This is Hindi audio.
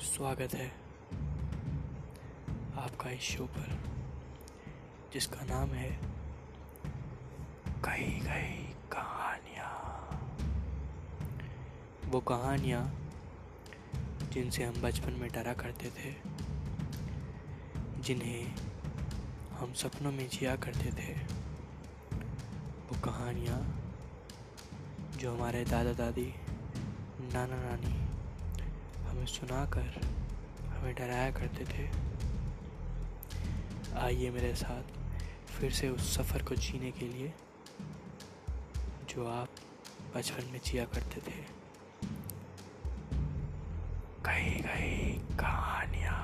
स्वागत है आपका इस शो पर, जिसका नाम है कही गई कहानियाँ। वो कहानियाँ जिनसे हम बचपन में डरा करते थे, जिन्हें हम सपनों में जिया करते थे। वो कहानियाँ जो हमारे दादा दादी नाना नानी हमें सुनाकर, हमें डराया करते थे। आइए मेरे साथ फिर से उस सफ़र को जीने के लिए, जो आप बचपन में जिया करते थे। कहीं कहीं कहानियाँ।